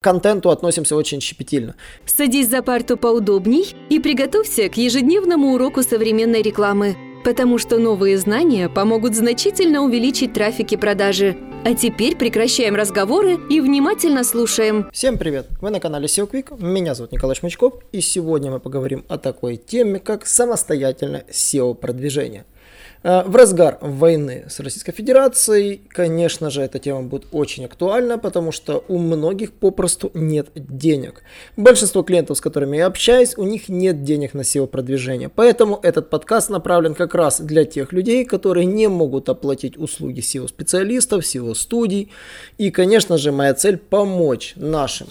к контенту относимся очень щепетильно. Садись за парту поудобней и приготовься к ежедневному уроку современной рекламы, потому что новые знания помогут значительно увеличить трафик и продажи. А теперь прекращаем разговоры и внимательно слушаем. Всем привет! Вы на канале SEO Quick, меня зовут Николай Шмычков, и сегодня мы поговорим о такой теме, как самостоятельное SEO-продвижение – в разгар войны с Российской Федерацией, конечно же, эта тема будет очень актуальна, потому что у многих попросту нет денег. Большинство клиентов, с которыми я общаюсь, у них нет денег на SEO-продвижение. Поэтому этот подкаст направлен как раз для тех людей, которые не могут оплатить услуги SEO-специалистов, SEO-студий. И, конечно же, моя цель помочь нашим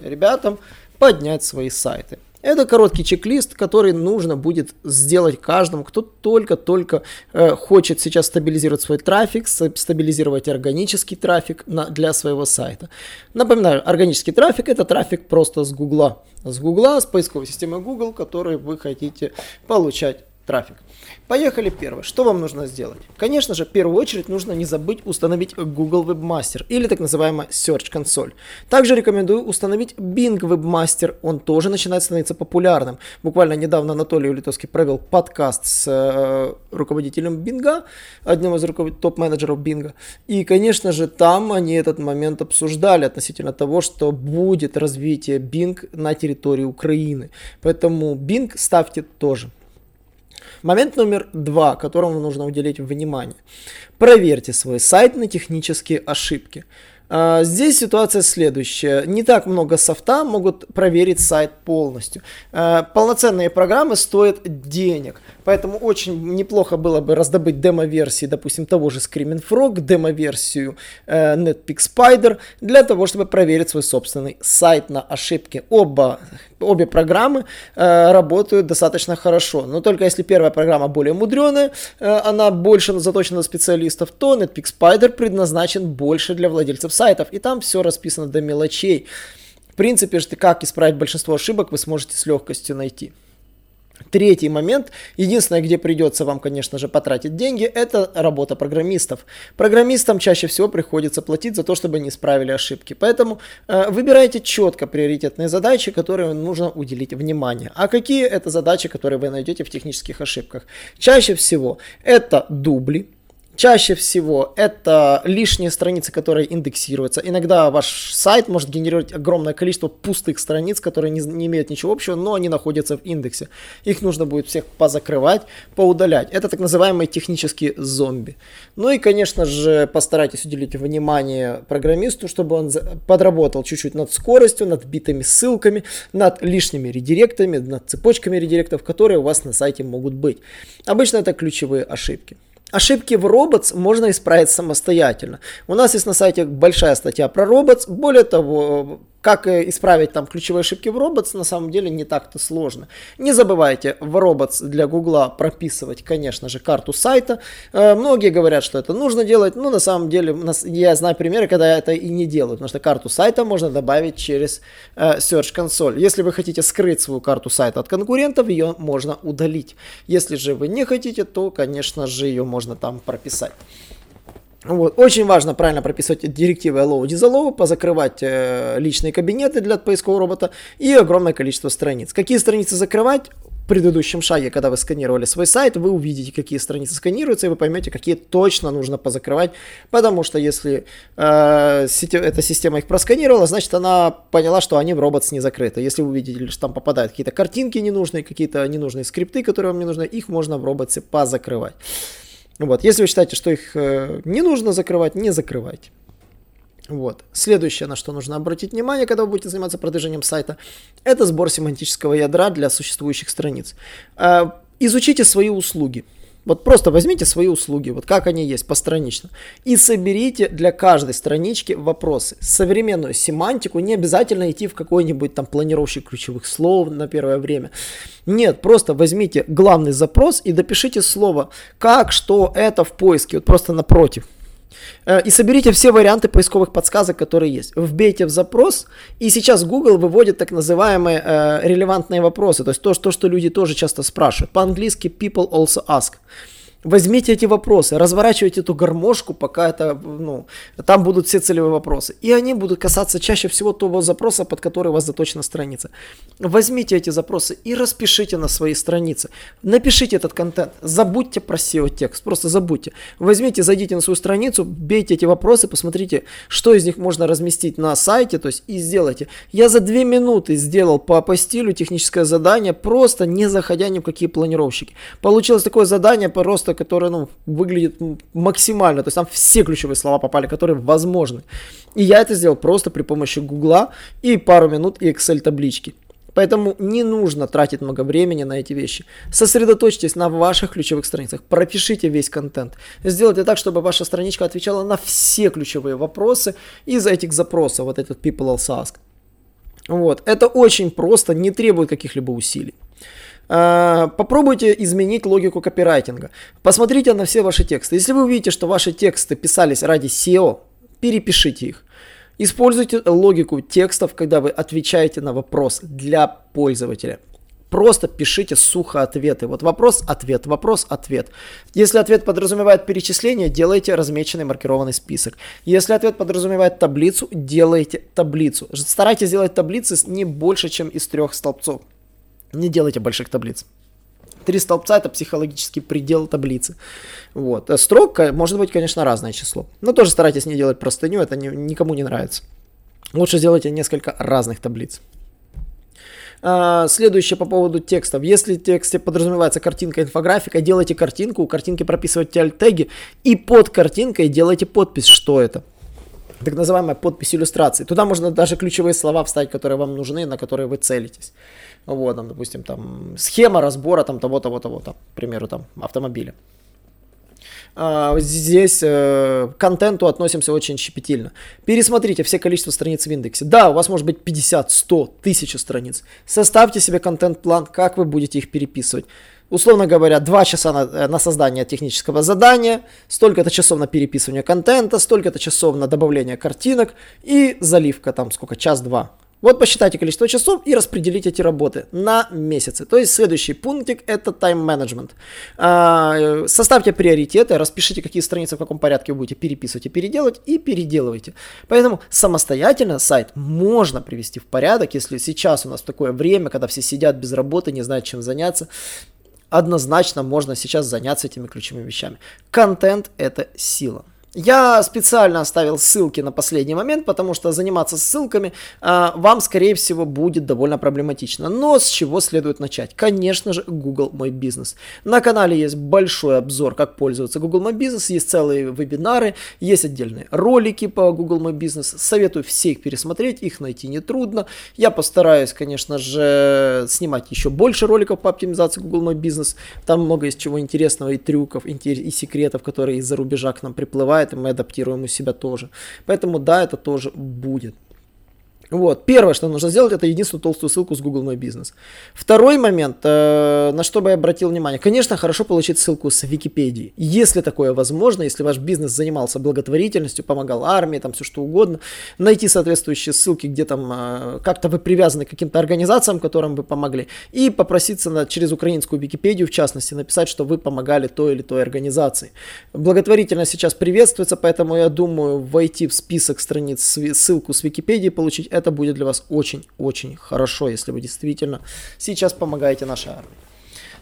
ребятам поднять свои сайты. Это короткий чек-лист, который нужно будет сделать каждому, кто только-только э, хочет сейчас стабилизировать свой трафик, стабилизировать органический трафик на, для своего сайта. Напоминаю, органический трафик это трафик просто с Гугла. С Гугла, с поисковой системы Google, который вы хотите получать трафик. Поехали первое. Что вам нужно сделать? Конечно же, в первую очередь нужно не забыть установить Google Webmaster или так называемая Search Console. Также рекомендую установить Bing Webmaster, он тоже начинает становиться популярным. Буквально недавно Анатолий Улитовский провел подкаст с э, руководителем Bing, одним из руковод... топ-менеджеров Bing. И, конечно же, там они этот момент обсуждали относительно того, что будет развитие Bing на территории Украины. Поэтому Bing ставьте тоже. Момент номер два, которому нужно уделить внимание. Проверьте свой сайт на технические ошибки. А, здесь ситуация следующая. Не так много софта могут проверить сайт полностью. А, полноценные программы стоят денег. Поэтому очень неплохо было бы раздобыть демо-версии, допустим, того же Screaming Frog, демо-версию э, Netpeak Spider, для того, чтобы проверить свой собственный сайт на ошибки. Оба, обе программы э, работают достаточно хорошо. Но только если первая программа более мудреная, э, она больше заточена на специалистов, то Netpeak Spider предназначен больше для владельцев сайтов. И там все расписано до мелочей. В принципе, как исправить большинство ошибок, вы сможете с легкостью найти. Третий момент, единственное, где придется вам, конечно же, потратить деньги, это работа программистов. Программистам чаще всего приходится платить за то, чтобы они исправили ошибки. Поэтому э, выбирайте четко приоритетные задачи, которые нужно уделить внимание. А какие это задачи, которые вы найдете в технических ошибках? Чаще всего это дубли, Чаще всего это лишние страницы, которые индексируются. Иногда ваш сайт может генерировать огромное количество пустых страниц, которые не, не имеют ничего общего, но они находятся в индексе. Их нужно будет всех позакрывать, поудалять. Это так называемые технические зомби. Ну и, конечно же, постарайтесь уделить внимание программисту, чтобы он подработал чуть-чуть над скоростью, над битыми ссылками, над лишними редиректами, над цепочками редиректов, которые у вас на сайте могут быть. Обычно это ключевые ошибки. Ошибки в Robots можно исправить самостоятельно. У нас есть на сайте большая статья про Robots. Более того, как исправить там ключевые ошибки в Robots, на самом деле не так-то сложно. Не забывайте в Robots для Гугла прописывать, конечно же, карту сайта. Э, многие говорят, что это нужно делать, но на самом деле я знаю примеры, когда это и не делают, потому что карту сайта можно добавить через э, Search Console. Если вы хотите скрыть свою карту сайта от конкурентов, ее можно удалить. Если же вы не хотите, то, конечно же, ее можно там прописать. Вот. Очень важно правильно прописывать директивы allow, disallow, позакрывать э, личные кабинеты для поискового робота и огромное количество страниц. Какие страницы закрывать? В предыдущем шаге, когда вы сканировали свой сайт, вы увидите, какие страницы сканируются, и вы поймете, какие точно нужно позакрывать, потому что если э, сети, эта система их просканировала, значит она поняла, что они в роботс не закрыты. Если вы увидели, что там попадают какие-то картинки ненужные, какие-то ненужные скрипты, которые вам не нужны, их можно в роботсе позакрывать. Вот. Если вы считаете, что их э, не нужно закрывать, не закрывайте. Вот. Следующее, на что нужно обратить внимание, когда вы будете заниматься продвижением сайта, это сбор семантического ядра для существующих страниц. Э, изучите свои услуги. Вот просто возьмите свои услуги, вот как они есть, постранично, и соберите для каждой странички вопросы. Современную семантику не обязательно идти в какой-нибудь там планировщик ключевых слов на первое время. Нет, просто возьмите главный запрос и допишите слово «как», «что», «это» в поиске, вот просто напротив. Э, и соберите все варианты поисковых подсказок, которые есть. Вбейте в запрос, и сейчас Google выводит так называемые э, релевантные вопросы, то есть то, то, что люди тоже часто спрашивают. По-английски people also ask. Возьмите эти вопросы, разворачивайте эту гармошку, пока это, ну, там будут все целевые вопросы. И они будут касаться чаще всего того запроса, под который у вас заточена страница. Возьмите эти запросы и распишите на своей странице. Напишите этот контент. Забудьте про SEO-текст, просто забудьте. Возьмите, зайдите на свою страницу, бейте эти вопросы, посмотрите, что из них можно разместить на сайте, то есть и сделайте. Я за две минуты сделал по, по стилю техническое задание, просто не заходя ни в какие планировщики. Получилось такое задание просто текста, которое ну, выглядит максимально, то есть там все ключевые слова попали, которые возможны. И я это сделал просто при помощи Гугла и пару минут и Excel таблички. Поэтому не нужно тратить много времени на эти вещи. Сосредоточьтесь на ваших ключевых страницах, пропишите весь контент. Сделайте так, чтобы ваша страничка отвечала на все ключевые вопросы из этих запросов, вот этот people also ask. Вот. Это очень просто, не требует каких-либо усилий. А, попробуйте изменить логику копирайтинга. Посмотрите на все ваши тексты. Если вы увидите, что ваши тексты писались ради SEO, перепишите их. Используйте логику текстов, когда вы отвечаете на вопрос для пользователя. Просто пишите сухо ответы. Вот вопрос, ответ, вопрос, ответ. Если ответ подразумевает перечисление, делайте размеченный маркированный список. Если ответ подразумевает таблицу, делайте таблицу. Старайтесь сделать таблицы не больше, чем из трех столбцов. Не делайте больших таблиц. Три столбца это психологический предел таблицы. Вот. Э, строк может быть, конечно, разное число. Но тоже старайтесь не делать простыню, это не, никому не нравится. Лучше сделайте несколько разных таблиц. А, следующее по поводу текстов. Если в тексте подразумевается картинка, инфографика, делайте картинку, у картинки прописывайте alt-теги и под картинкой делайте подпись, что это так называемая подпись иллюстрации. Туда можно даже ключевые слова вставить, которые вам нужны, на которые вы целитесь. Вот, там, допустим, там схема разбора там того, того, того, там, к примеру, там автомобиля. А, здесь э, к контенту относимся очень щепетильно. Пересмотрите все количество страниц в индексе. Да, у вас может быть 50, 100, 1000 страниц. Составьте себе контент-план, как вы будете их переписывать условно говоря, 2 часа на, э, на создание технического задания, столько-то часов на переписывание контента, столько-то часов на добавление картинок и заливка там сколько, час-два. Вот посчитайте количество часов и распределите эти работы на месяцы. То есть следующий пунктик это тайм-менеджмент. А, составьте приоритеты, распишите, какие страницы в каком порядке вы будете переписывать и переделывать, и переделывайте. Поэтому самостоятельно сайт можно привести в порядок, если сейчас у нас такое время, когда все сидят без работы, не знают, чем заняться однозначно можно сейчас заняться этими ключевыми вещами. Контент – это сила. Я специально оставил ссылки на последний момент, потому что заниматься ссылками э, вам, скорее всего, будет довольно проблематично. Но с чего следует начать? Конечно же, Google Мой Бизнес. На канале есть большой обзор, как пользоваться Google Мой Бизнес, есть целые вебинары, есть отдельные ролики по Google Мой Бизнес. Советую все их пересмотреть, их найти нетрудно. Я постараюсь, конечно же, снимать еще больше роликов по оптимизации Google Мой Бизнес. Там много есть чего интересного и трюков, и секретов, которые из-за рубежа к нам приплывают бывает, и мы адаптируем у себя тоже. Поэтому да, это тоже будет. Вот. Первое, что нужно сделать, это единственную толстую ссылку с Google My Business. Второй момент, э, на что бы я обратил внимание. Конечно, хорошо получить ссылку с Википедии. Если такое возможно, если ваш бизнес занимался благотворительностью, помогал армии, там все что угодно, найти соответствующие ссылки, где там э, как-то вы привязаны к каким-то организациям, которым вы помогли, и попроситься на, через украинскую Википедию, в частности, написать, что вы помогали той или той организации. Благотворительность сейчас приветствуется, поэтому я думаю, войти в список страниц, ссылку с Википедии получить, это будет для вас очень-очень хорошо, если вы действительно сейчас помогаете нашей армии.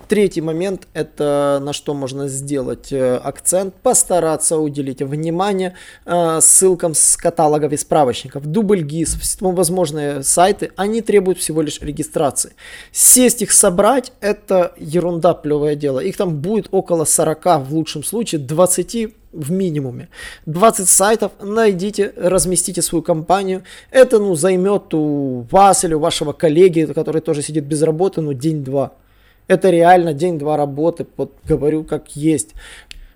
Третий момент, это на что можно сделать э, акцент, постараться уделить внимание э, ссылкам с каталогов и справочников. Дубль ГИС, ну, возможные сайты, они требуют всего лишь регистрации. Сесть их собрать, это ерунда, плевое дело. Их там будет около 40, в лучшем случае 20 в минимуме. 20 сайтов, найдите, разместите свою компанию. Это ну, займет у вас или у вашего коллеги, который тоже сидит без работы, ну день-два. Это реально день-два работы, вот говорю как есть.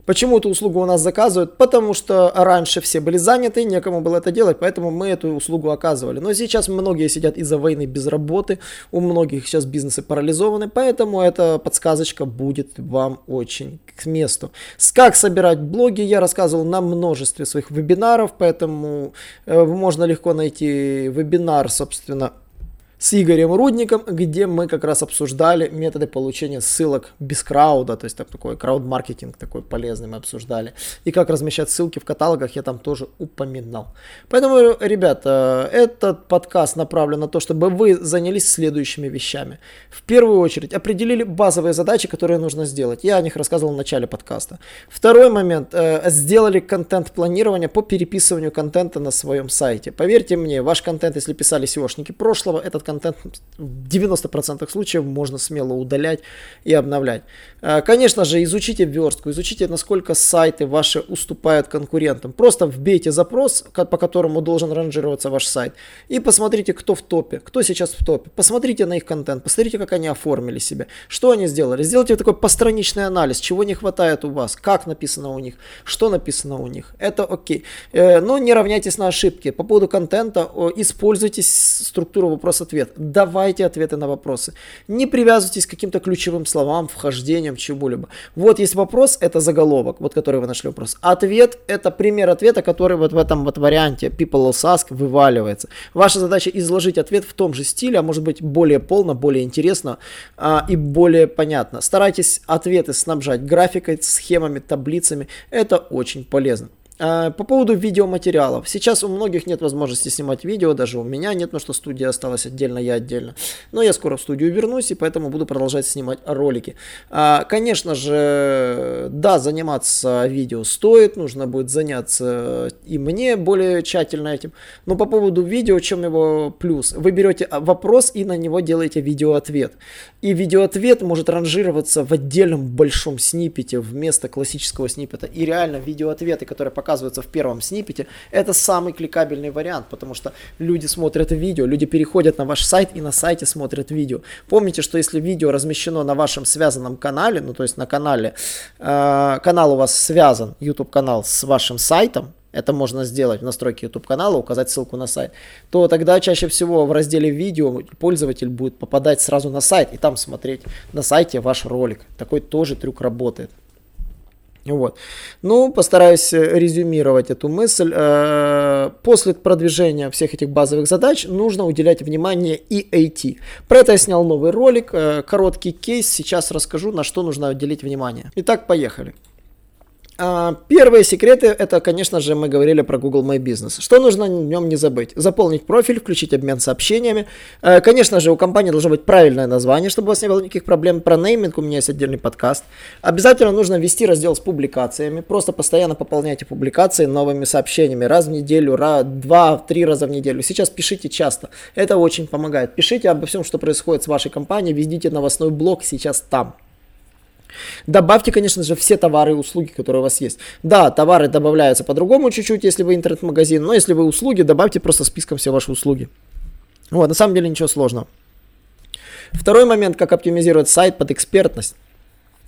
Почему эту услугу у нас заказывают? Потому что раньше все были заняты, некому было это делать, поэтому мы эту услугу оказывали. Но сейчас многие сидят из-за войны без работы, у многих сейчас бизнесы парализованы, поэтому эта подсказочка будет вам очень к месту. Как собирать блоги я рассказывал на множестве своих вебинаров, поэтому э, можно легко найти вебинар, собственно, с Игорем Рудником, где мы как раз обсуждали методы получения ссылок без крауда, то есть так, такой крауд-маркетинг такой полезный мы обсуждали. И как размещать ссылки в каталогах я там тоже упоминал. Поэтому, ребята, этот подкаст направлен на то, чтобы вы занялись следующими вещами. В первую очередь определили базовые задачи, которые нужно сделать. Я о них рассказывал в начале подкаста. Второй момент. Э, сделали контент-планирование по переписыванию контента на своем сайте. Поверьте мне, ваш контент, если писали SEOшники прошлого, этот контент в 90% случаев можно смело удалять и обновлять. Э, конечно же, изучите верстку, изучите, насколько сайты ваши уступают конкурентам. Просто вбейте запрос, по которому должен ранжироваться ваш сайт, и посмотрите, кто в топе, кто сейчас в топе. Посмотрите на их контент, посмотрите, как они оформили себя, что они сделали. Сделайте такой постраничный анализ, чего не хватает у вас, как написано у них, что написано у них. Это окей. Э, но не равняйтесь на ошибки. По поводу контента используйте структуру вопрос-ответ. Давайте ответы на вопросы. Не привязывайтесь к каким-то ключевым словам, вхождениям, чему-либо. Вот есть вопрос, это заголовок, вот который вы нашли вопрос. Ответ это пример ответа, который вот в этом вот варианте people will ask вываливается. Ваша задача изложить ответ в том же стиле, а может быть более полно, более интересно а, и более понятно. Старайтесь ответы снабжать графикой, схемами, таблицами. Это очень полезно. А, по поводу видеоматериалов. Сейчас у многих нет возможности снимать видео, даже у меня нет, потому что студия осталась отдельно, я отдельно. Но я скоро в студию вернусь, и поэтому буду продолжать снимать ролики. А, конечно же, да, заниматься видео стоит, нужно будет заняться и мне более тщательно этим. Но по поводу видео, чем его плюс? Вы берете вопрос и на него делаете видеоответ. И видеоответ может ранжироваться в отдельном большом снипете вместо классического снипета. И реально видеоответы, которые показываются в первом снипете, это самый кликабельный вариант, потому что люди смотрят видео, люди переходят на ваш сайт и на сайте смотрят видео. Помните, что если видео размещено на вашем связанном канале, ну то есть на канале, э, канал у вас связан, YouTube канал с вашим сайтом, это можно сделать в настройке YouTube канала, указать ссылку на сайт, то тогда чаще всего в разделе видео пользователь будет попадать сразу на сайт и там смотреть на сайте ваш ролик. Такой тоже трюк работает. Вот. Ну, постараюсь э, резюмировать эту мысль. Э, после продвижения всех этих базовых задач нужно уделять внимание и IT. Про это я снял новый ролик, э, короткий кейс. Сейчас расскажу, на что нужно уделить внимание. Итак, поехали. А, первые секреты, это, конечно же, мы говорили про Google My Business. Что нужно в нем не забыть? Заполнить профиль, включить обмен сообщениями. Э, конечно же, у компании должно быть правильное название, чтобы у вас не было никаких проблем. Про нейминг у меня есть отдельный подкаст. Обязательно нужно ввести раздел с публикациями. Просто постоянно пополняйте публикации новыми сообщениями. Раз в неделю, раз, два-три раза в неделю. Сейчас пишите часто. Это очень помогает. Пишите обо всем, что происходит с вашей компанией. Введите новостной блог сейчас там. Добавьте, конечно же, все товары и услуги, которые у вас есть. Да, товары добавляются по-другому чуть-чуть, если вы интернет-магазин, но если вы услуги, добавьте просто списком все ваши услуги. Вот, на самом деле ничего сложного. Второй момент, как оптимизировать сайт под экспертность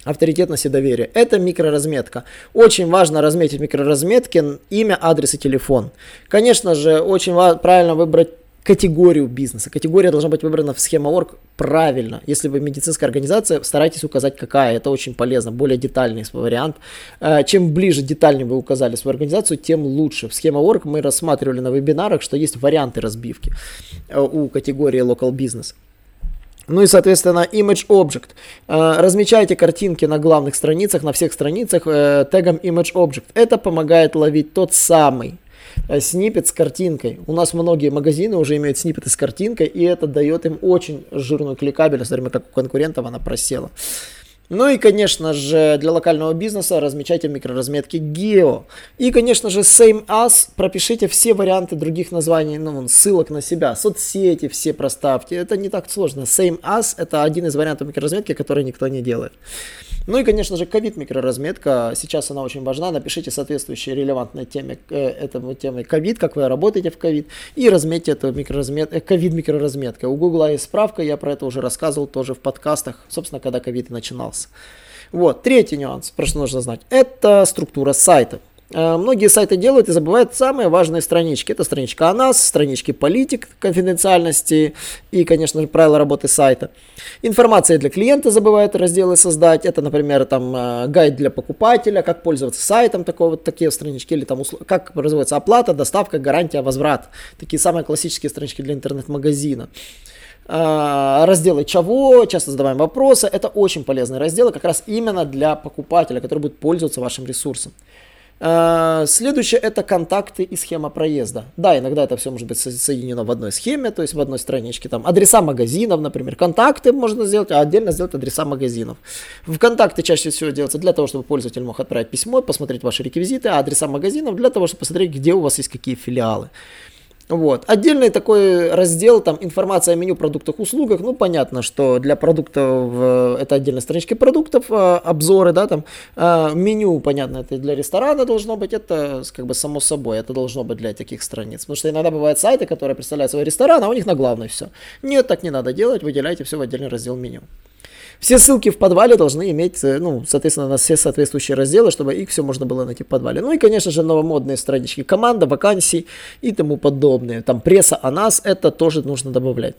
авторитетность и доверие. Это микроразметка. Очень важно разметить микроразметки имя, адрес и телефон. Конечно же, очень правильно выбрать категорию бизнеса. Категория должна быть выбрана в схема.орг правильно. Если вы медицинская организация, старайтесь указать какая. Это очень полезно, более детальный вариант. Э, чем ближе, детальнее вы указали свою организацию, тем лучше. В схема.орг мы рассматривали на вебинарах, что есть варианты разбивки э, у категории local business. Ну и, соответственно, image object. Э, размечайте картинки на главных страницах, на всех страницах тегом image object. Это помогает ловить тот самый Э, снипет с картинкой. У нас многие магазины уже имеют снипеты с картинкой, и это дает им очень жирную кликабельность, время как у конкурентов она просела. Ну и, конечно же, для локального бизнеса размечайте микроразметки гео. И, конечно же, same as, пропишите все варианты других названий, ну, ссылок на себя, соцсети все проставьте. Это не так сложно. Same as это один из вариантов микроразметки, который никто не делает. Ну и, конечно же, ковид микроразметка. Сейчас она очень важна. Напишите соответствующие релевантной теме, э, этому теме ковид, как вы работаете в ковид, и разметьте эту микроразмет, ковид э, микроразметка. У Гугла есть справка, я про это уже рассказывал тоже в подкастах, собственно, когда ковид начинался. Вот, третий нюанс, про что нужно знать, это структура сайта. Э, многие сайты делают и забывают самые важные странички. Это страничка о нас, странички политик, конфиденциальности и, конечно же, правила работы сайта. Информация для клиента забывают разделы создать. Это, например, там э, гайд для покупателя, как пользоваться сайтом, такого, вот такие странички, или там как производится оплата, доставка, гарантия, возврат. Такие самые классические странички для интернет-магазина. Разделы чего, часто задаваем вопросы. Это очень полезные разделы как раз именно для покупателя, который будет пользоваться вашим ресурсом. А, следующее это контакты и схема проезда. Да, иногда это все может быть соединено в одной схеме, то есть в одной страничке. Там адреса магазинов, например, контакты можно сделать, а отдельно сделать адреса магазинов. В контакты чаще всего делается для того, чтобы пользователь мог отправить письмо, посмотреть ваши реквизиты, а адреса магазинов для того, чтобы посмотреть, где у вас есть какие филиалы. Вот. Отдельный такой раздел, там, информация о меню, продуктах, услугах. Ну, понятно, что для продуктов, это отдельная страничка продуктов, обзоры, да, там, э, меню, понятно, это для ресторана должно быть, это, как бы, само собой, это должно быть для таких страниц. Потому что иногда бывают сайты, которые представляют свой ресторан, а у них на главной все. Нет, так не надо делать, выделяйте все в отдельный раздел меню. Все ссылки в подвале должны иметь, э, ну, соответственно, на все соответствующие разделы, чтобы их все можно было найти в подвале. Ну и, конечно же, новомодные странички команда, вакансий и тому подобное. Там пресса о нас, это тоже нужно добавлять.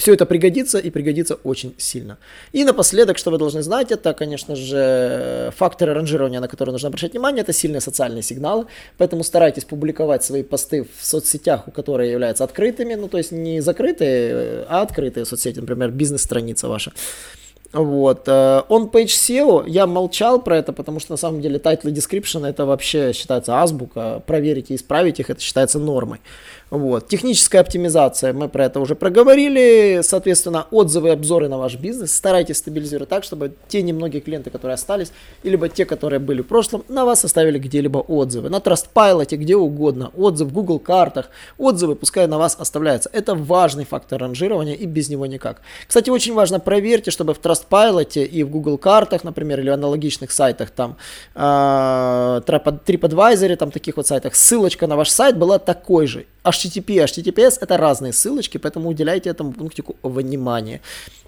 Все это пригодится и пригодится очень сильно. И напоследок, что вы должны знать, это, конечно же, факторы ранжирования, на которые нужно обращать внимание, это сильные социальные сигналы, поэтому старайтесь публиковать свои посты в соцсетях, у которых являются открытыми, ну то есть не закрытые, а открытые соцсети, например, бизнес-страница ваша. Вот. On Page SEO, я молчал про это, потому что на самом деле title description это вообще считается азбука. Проверить и исправить их, это считается нормой. Вот. Техническая оптимизация, мы про это уже проговорили. Соответственно, отзывы, обзоры на ваш бизнес. Старайтесь стабилизировать так, чтобы те немногие клиенты, которые остались, либо те, которые были в прошлом, на вас оставили где-либо отзывы. На Trustpilot, где угодно. Отзыв в Google картах. Отзывы пускай на вас оставляются. Это важный фактор ранжирования и без него никак. Кстати, очень важно проверьте, чтобы в Trustpilot и в Google картах, например, или аналогичных сайтах, там, э, TripAdvisor, там таких вот сайтах, ссылочка на ваш сайт была такой же. HTTP и HTTPS это разные ссылочки, поэтому уделяйте этому пунктику внимание.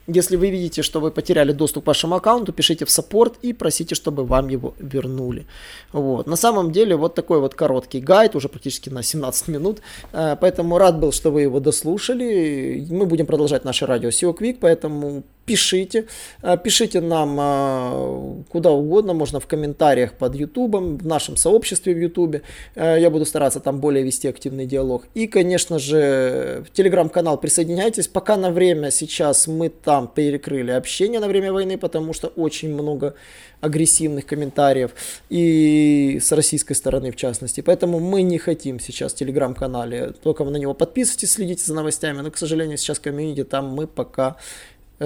Если вы видите, что вы потеряли доступ к вашему аккаунту, пишите в саппорт и просите, чтобы вам его вернули. Вот. На самом деле вот такой вот короткий гайд, уже практически на 17 минут, э, поэтому рад был, что вы его дослушали. Мы будем продолжать наше радио SEO Quick, поэтому пишите, э, пишите нам э, куда угодно, можно в комментариях под YouTube, в нашем сообществе в YouTube. Я буду стараться там более вести активный диалог. И, конечно же, в телеграм-канал присоединяйтесь. Пока на время сейчас мы там перекрыли общение на время войны, потому что очень много агрессивных комментариев и с российской стороны в частности. Поэтому мы не хотим сейчас в телеграм-канале, только вы на него подписывайтесь, следите за новостями, но, к сожалению, сейчас комьюнити там мы пока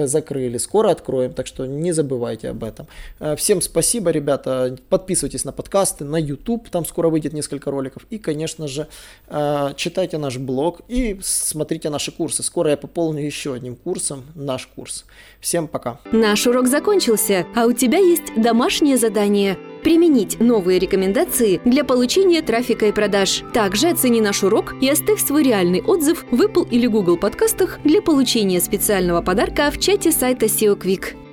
закрыли. Скоро откроем, так что не забывайте об этом. Э, всем спасибо, ребята. Подписывайтесь на подкасты, на YouTube, там скоро выйдет несколько роликов. И, конечно же, э, читайте наш блог и смотрите наши курсы. Скоро я пополню еще одним курсом наш курс. Всем пока. Наш урок закончился, а у тебя есть домашнее задание – применить новые рекомендации для получения трафика и продаж. Также оцени наш урок и оставь свой реальный отзыв в Apple или Google подкастах для получения специального подарка в чате сайта SEO Quick.